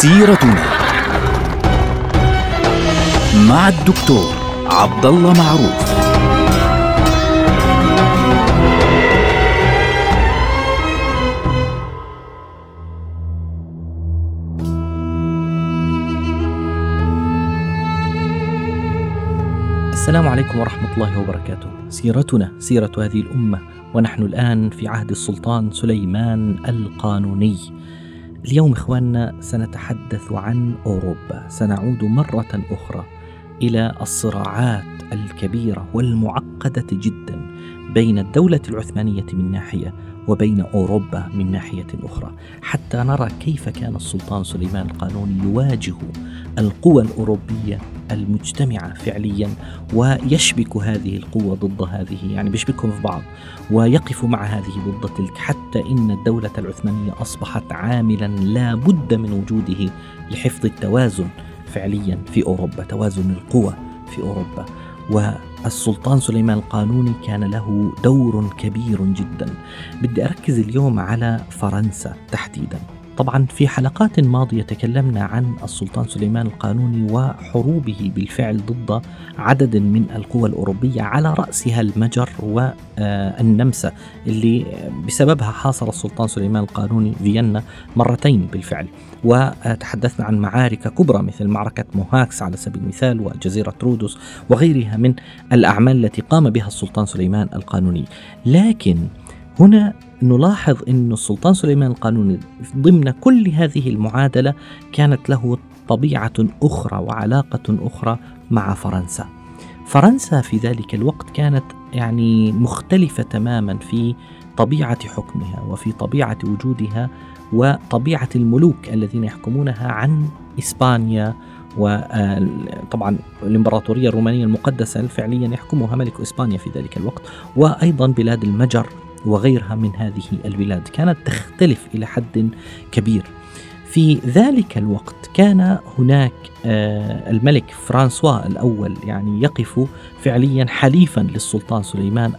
سيرتنا مع الدكتور عبد الله معروف السلام عليكم ورحمة الله وبركاته. سيرتنا سيرة هذه الأمة ونحن الآن في عهد السلطان سليمان القانوني. اليوم إخواننا سنتحدث عن أوروبا، سنعود مرة أخرى إلى الصراعات الكبيرة والمعقدة جدا بين الدولة العثمانية من ناحية وبين أوروبا من ناحية أخرى. حتى نرى كيف كان السلطان سليمان القانوني يواجه القوى الأوروبية المجتمعة فعليا ويشبك هذه القوة ضد هذه يعني بيشبكهم في بعض ويقف مع هذه ضد تلك حتى إن الدولة العثمانية أصبحت عاملا لا بد من وجوده لحفظ التوازن فعليا في أوروبا توازن القوى في أوروبا. والسلطان سليمان القانوني كان له دور كبير جدا. بدي أركز اليوم على فرنسا تحديدا. طبعا في حلقات ماضية تكلمنا عن السلطان سليمان القانوني وحروبه بالفعل ضد عدد من القوى الأوروبية على رأسها المجر والنمسا اللي بسببها حاصر السلطان سليمان القانوني فيينا مرتين بالفعل. وتحدثنا عن معارك كبرى مثل معركة موهاكس على سبيل المثال وجزيرة رودوس وغيرها من الأعمال التي قام بها السلطان سليمان القانوني. لكن هنا نلاحظ أن السلطان سليمان القانوني ضمن كل هذه المعادلة كانت له طبيعة أخرى وعلاقة أخرى مع فرنسا. فرنسا في ذلك الوقت كانت يعني مختلفة تماما في طبيعة حكمها وفي طبيعة وجودها وطبيعة الملوك الذين يحكمونها عن إسبانيا وطبعا الإمبراطورية الرومانية المقدسة فعليا يحكمها ملك إسبانيا في ذلك الوقت وأيضا بلاد المجر وغيرها من هذه البلاد كانت تختلف إلى حد كبير. في ذلك الوقت كان هناك الملك فرانسوا الأول يعني يقف فعليا حليفا للسلطان سليمان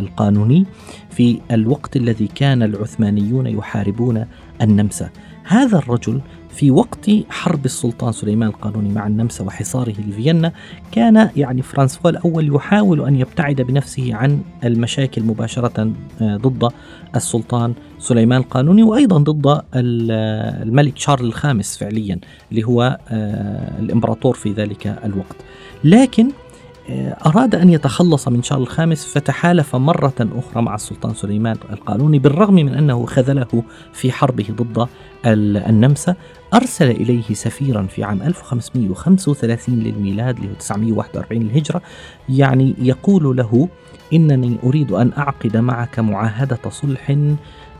القانوني في الوقت الذي كان العثمانيون يحاربون النمسا. هذا الرجل في وقت حرب السلطان سليمان القانوني مع النمسا وحصاره لفيينا كان يعني فرانسوا الأول يحاول أن يبتعد بنفسه عن المشاكل مباشرة ضد السلطان سليمان القانوني وأيضا ضد الملك شارل الخامس فعليا اللي هو الإمبراطور في ذلك الوقت. لكن أراد أن يتخلص من شارل الخامس فتحالف مرة أخرى مع السلطان سليمان القانوني بالرغم من أنه خذله في حربه ضد النمسا. أرسل إليه سفيرا في عام 1535 للميلاد ل 941 للهجرة. يعني يقول له إنني أريد أن أعقد معك معاهدة صلح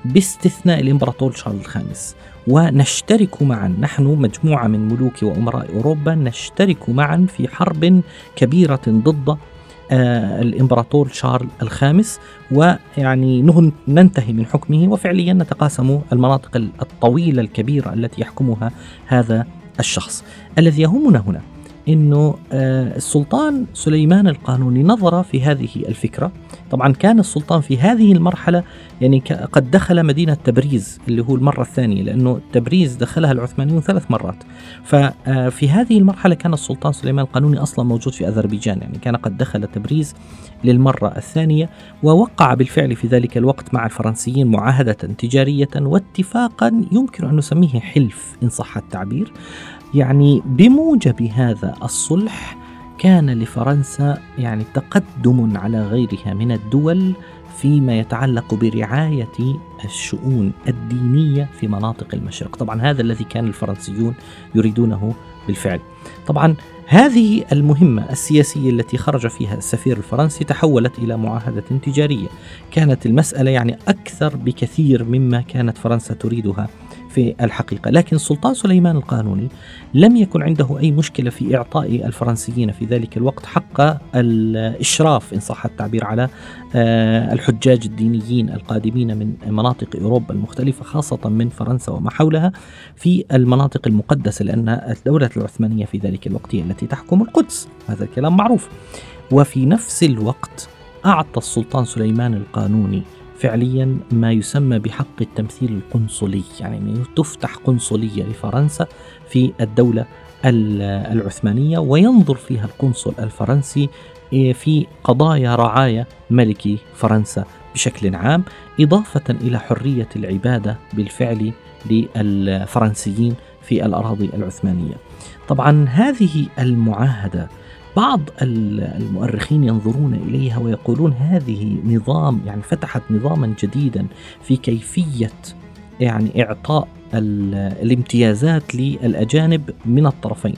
باستثناء الإمبراطور شارل الخامس ونشترك معا. نحن مجموعة من ملوك وأمراء أوروبا نشترك معا في حرب كبيرة ضد آه الإمبراطور شارل الخامس. ويعني ننتهي من حكمه. وفعليا نتقاسم المناطق الطويلة الكبيرة التي يحكمها هذا الشخص. الذي يهمنا هنا إنه آه السلطان سليمان القانوني نظر في هذه الفكرة. طبعا كان السلطان في هذه المرحلة يعني قد دخل مدينة تبريز اللي هو المرة الثانية لأنه تبريز دخلها العثمانيون ثلاث مرات. ففي هذه المرحلة كان السلطان سليمان القانوني أصلا موجود في أذربيجان يعني كان قد دخل تبريز للمرة الثانية ووقع بالفعل في ذلك الوقت مع الفرنسيين معاهدة تجارية واتفاقا يمكن أن نسميه حلف إن صح التعبير. يعني بموجب هذا الصلح كان لفرنسا يعني تقدم على غيرها من الدول فيما يتعلق برعاية الشؤون الدينية في مناطق المشرق. طبعا هذا الذي كان الفرنسيون يريدونه بالفعل. طبعا هذه المهمة السياسية التي خرج فيها السفير الفرنسي تحولت إلى معاهدة تجارية. كانت المسألة يعني أكثر بكثير مما كانت فرنسا تريدها. في الحقيقة. لكن السلطان سليمان القانوني لم يكن عنده أي مشكلة في إعطاء الفرنسيين في ذلك الوقت حق الإشراف إن صح التعبير على الحجاج الدينيين القادمين من مناطق أوروبا المختلفة خاصة من فرنسا وما حولها في المناطق المقدسة لأن الدولة العثمانية في ذلك الوقت هي التي تحكم القدس. هذا الكلام معروف. وفي نفس الوقت أعطى السلطان سليمان القانوني فعليا ما يسمى بحق التمثيل القنصلي يعني تفتح قنصلية لفرنسا في الدولة العثمانية وينظر فيها القنصل الفرنسي إيه، في قضايا رعاية ملكي فرنسا بشكل عام إضافة إلى حرية العبادة بالفعل للفرنسيين في الأراضي العثمانية. طبعا هذه المعاهدة بعض المؤرخين ينظرون إليها ويقولون هذه نظام يعني فتحت نظاما جديدا في كيفية يعني إعطاء الامتيازات للأجانب من الطرفين.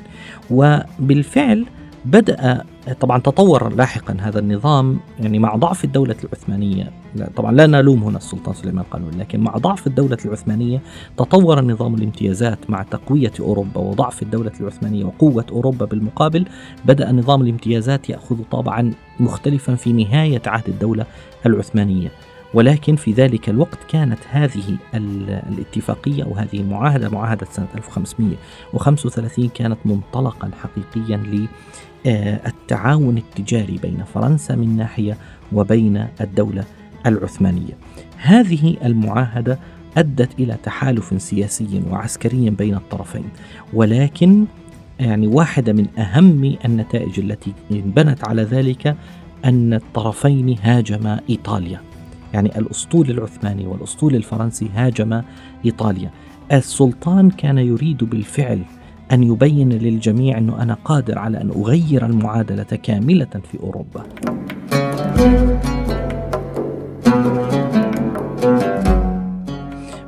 وبالفعل بدأ طبعا تطور لاحقا هذا النظام يعني مع ضعف الدولة العثمانية لا طبعا لا نلوم هنا السلطان سليمان القانوني لكن مع ضعف الدولة العثمانية تطور نظام الامتيازات مع تقوية أوروبا وضعف الدولة العثمانية وقوة أوروبا بالمقابل بدأ نظام الامتيازات يأخذ طابعا مختلفا في نهاية عهد الدولة العثمانية. ولكن في ذلك الوقت كانت هذه الاتفاقية أو هذه المعاهدة معاهدة سنة 1535 كانت منطلقا حقيقيا للتعاون التجاري بين فرنسا من ناحية وبين الدولة العثمانية. هذه المعاهدة أدت إلى تحالف سياسي وعسكري بين الطرفين ولكن يعني واحدة من أهم النتائج التي انبنت على ذلك أن الطرفين هاجما إيطاليا. يعني الأسطول العثماني والأسطول الفرنسي هاجم إيطاليا. السلطان كان يريد بالفعل أن يبين للجميع أنه أنا قادر على أن أغير المعادلة كاملة في أوروبا.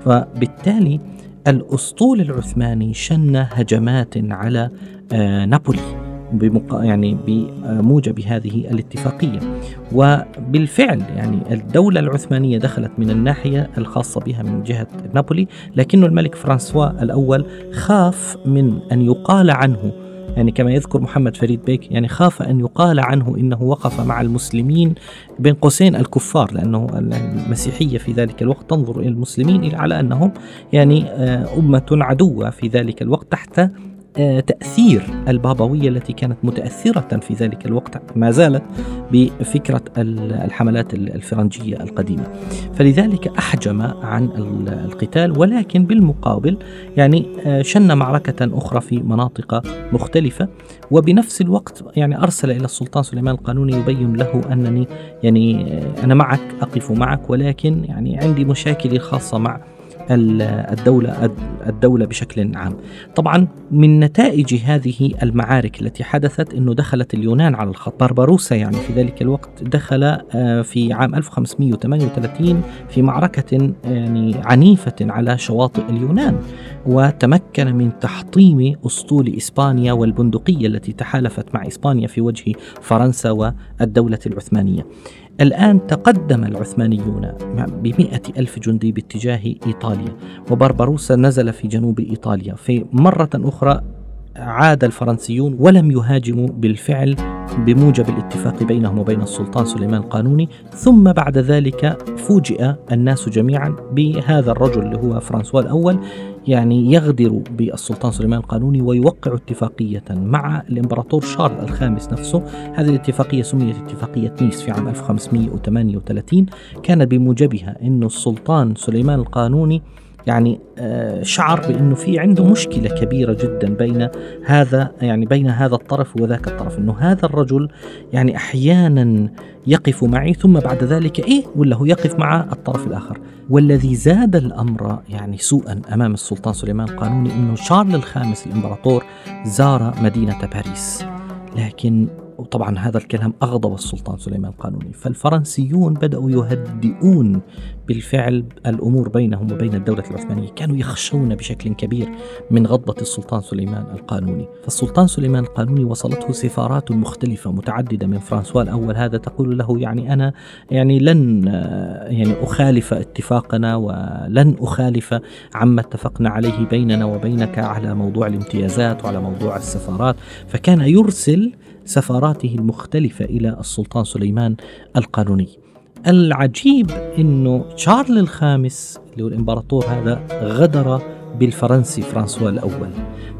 فبالتالي الأسطول العثماني شن هجمات على آه، نابولي بمق... يعني بموجب هذه الاتفاقية. وبالفعل يعني الدولة العثمانية دخلت من الناحية الخاصة بها من جهة نابولي لكن الملك فرانسوا الأول خاف من أن يقال عنه. يعني كما يذكر محمد فريد بيك يعني خاف أن يقال عنه إنه وقف مع المسلمين بين قوسين الكفار لأنه المسيحية في ذلك الوقت تنظر إلى المسلمين على أنهم يعني آه، أمة عدوة في ذلك الوقت تحت تأثير البابوية التي كانت متأثرة في ذلك الوقت ما زالت بفكرة الحملات الفرنجية القديمة. فلذلك أحجم عن القتال ولكن بالمقابل يعني آه، شن معركة أخرى في مناطق مختلفة. وبنفس الوقت يعني أرسل إلى السلطان سليمان القانوني يبين له أنني يعني آه، أنا معك أقف معك ولكن يعني عندي مشاكل خاصة مع الدولة الدولة بشكل عام. طبعا من نتائج هذه المعارك التي حدثت إنه دخلت اليونان على الخط، بربروسا يعني في ذلك الوقت دخل آه، في عام 1538 في معركة يعني عنيفة على شواطئ اليونان وتمكن من تحطيم أسطول إسبانيا والبندقية التي تحالفت مع إسبانيا في وجه فرنسا والدولة العثمانية. الآن تقدم العثمانيون بمئة ألف جندي باتجاه إيطاليا وبربروسا نزل في جنوب إيطاليا. في مرة أخرى عاد الفرنسيون ولم يهاجموا بالفعل بموجب الاتفاق بينهم وبين السلطان سليمان القانوني. ثم بعد ذلك فوجئ الناس جميعا بهذا الرجل اللي هو فرانسوا الأول يعني يغدر بالسلطان سليمان القانوني ويوقع اتفاقية مع الإمبراطور شارل الخامس نفسه. هذه الاتفاقية سميت اتفاقية نيس في عام 1538 كان بموجبها أن السلطان سليمان القانوني يعني آه، شعر بأنه في عنده مشكلة كبيرة جدا بين هذا يعني بين هذا الطرف وذاك الطرف إنه هذا الرجل يعني أحيانا يقف معي ثم بعد ذلك إيه ولا هو يقف مع الطرف الآخر. والذي زاد الأمر يعني سوءا أمام السلطان سليمان القانوني إنه شارل الخامس الإمبراطور زار مدينة باريس. لكن وطبعا هذا الكلام أغضب السلطان سليمان القانوني. فالفرنسيون بدأوا يهدئون بالفعل الأمور بينهم وبين الدولة العثمانية. كانوا يخشون بشكل كبير من غضبة السلطان سليمان القانوني. فالسلطان سليمان القانوني وصلته سفارات مختلفة متعددة من فرانسوا الأول. هذا تقول له يعني أنا يعني لن يعني أخالف اتفاقنا ولن أخالف عما اتفقنا عليه بيننا وبينك على موضوع الامتيازات وعلى موضوع السفارات. فكان يرسل سفاراته المختلفة إلى السلطان سليمان القانوني. العجيب إنه شارل الخامس اللي هو الإمبراطور هذا غدر بالفرنسي فرانسوا الأول.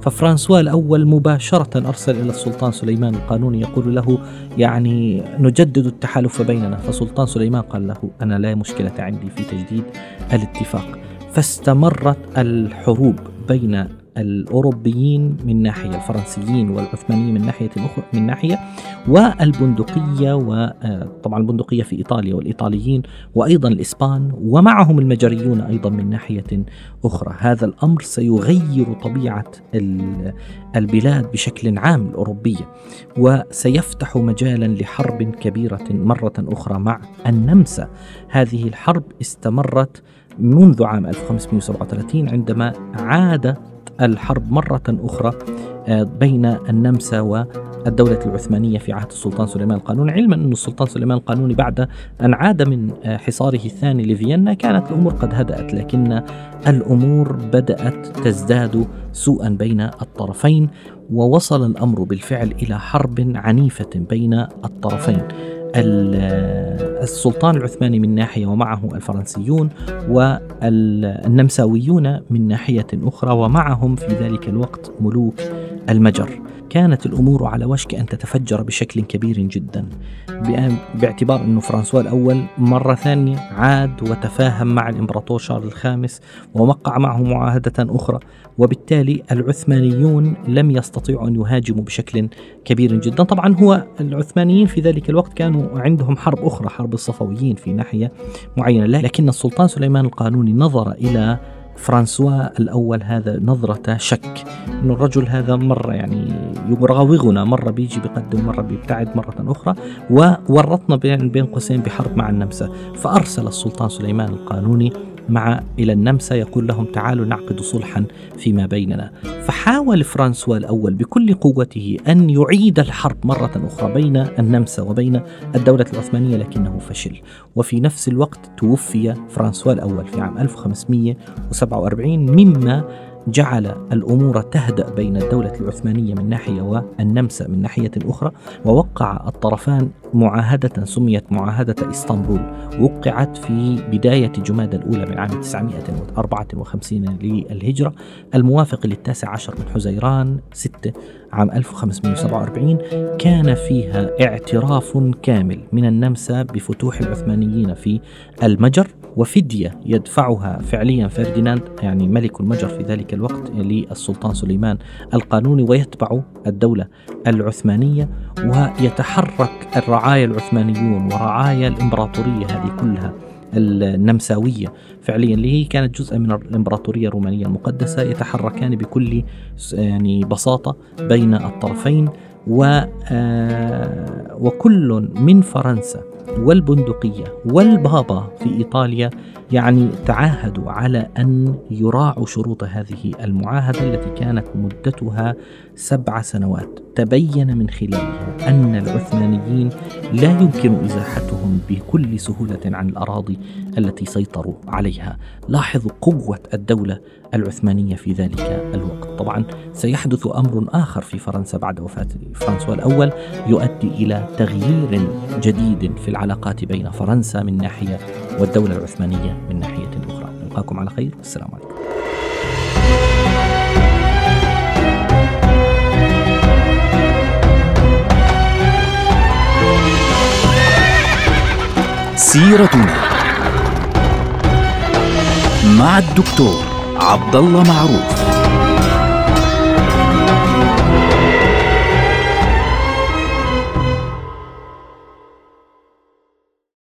ففرانسوا الأول مباشرة أرسل إلى السلطان سليمان القانوني يقول له يعني نجدد التحالف بيننا. فسلطان سليمان قال له أنا لا مشكلة عندي في تجديد الاتفاق. فاستمرت الحروب بين الأوروبيين من ناحية الفرنسيين والعثمانيين من ناحية أخرى من ناحية والبندقية وطبعا البندقية في إيطاليا والإيطاليين وأيضا الإسبان ومعهم المجريون أيضا من ناحية أخرى. هذا الأمر سيغير طبيعة البلاد بشكل عام الأوروبية وسيفتح مجالا لحرب كبيرة مرة أخرى مع النمسا. هذه الحرب استمرت منذ عام 1537 عندما عاد الحرب مرة أخرى آه، بين النمسا والدولة العثمانية في عهد السلطان سليمان القانوني. علما أن السلطان سليمان القانوني بعد أن عاد من آه، حصاره الثاني لفيينا كانت الأمور قد هدأت لكن الأمور بدأت تزداد سوءا بين الطرفين. ووصل الأمر بالفعل إلى حرب عنيفة بين الطرفين. السلطان العثماني من ناحية ومعه الفرنسيون والنمساويون من ناحية أخرى ومعهم في ذلك الوقت ملوك المجر. كانت الأمور على وشك أن تتفجر بشكل كبير جدا باعتبار أنه فرانسوا الأول مرة ثانية عاد وتفاهم مع الإمبراطور شارل الخامس ووقع معه معاهدة أخرى. وبالتالي العثمانيون لم يستطيعوا أن يهاجموا بشكل كبير جدا. طبعا هو العثمانيين في ذلك الوقت كانوا عندهم حرب أخرى حرب الصفويين في ناحية معينة لكن السلطان سليمان القانوني نظر إلى فرانسوا الأول هذا نظرة شك. أن الرجل هذا مرة يعني يراوغنا مرة بيجي بقدم مرة بيبتعد مرة أخرى وورطنا بين قوسين بحرب مع النمسا. فأرسل السلطان سليمان القانوني مع إلى النمسا يقول لهم تعالوا نعقد صلحا فيما بيننا. فحاول فرانسوا الأول بكل قوته أن يعيد الحرب مرة أخرى بين النمسا وبين الدولة العثمانية لكنه فشل. وفي نفس الوقت توفي فرانسوا الأول في عام 1547 مما جعل الأمور تهدأ بين الدولة العثمانية من ناحية والنمسا من ناحية أخرى ووقع الطرفان معاهدة سميت معاهدة إسطنبول وقعت في بداية جماد الأولى من عام 954 للهجرة الموافق للتاسع عشر من حزيران 6 عام 1547 كان فيها اعتراف كامل من النمسا بفتوح العثمانيين في المجر وفدية يدفعها فعليا فرديناند يعني ملك المجر في ذلك الوقت للسلطان سليمان القانوني ويتبع الدولة العثمانية ويتحرك الرعايا العثمانيون ورعايا الإمبراطورية هذه كلها. النمساوية. فعليا اللي هي كانت جزء من الإمبراطورية الرومانية المقدسة يتحركان بكل يعني بساطة بين الطرفين و آه، وكل من فرنسا والبندقية والبابا في إيطاليا يعني تعاهدوا على أن يراعوا شروط هذه المعاهدة التي كانت مدتها سبع سنوات. تبين من خلالها أن العثمانيين لا يمكن إزاحتهم بكل سهولة عن الأراضي التي سيطروا عليها. لاحظوا قوة الدولة العثمانية في ذلك الوقت. طبعا سيحدث أمر آخر في فرنسا بعد وفاة فرانسوا الأول يؤدي إلى تغيير جديد في العلاقات بين فرنسا من ناحية والدولة العثمانية من ناحية أخرى. نلقاكم على خير. والسلام عليكم. سيرتنا مع الدكتور عبد الله معروف.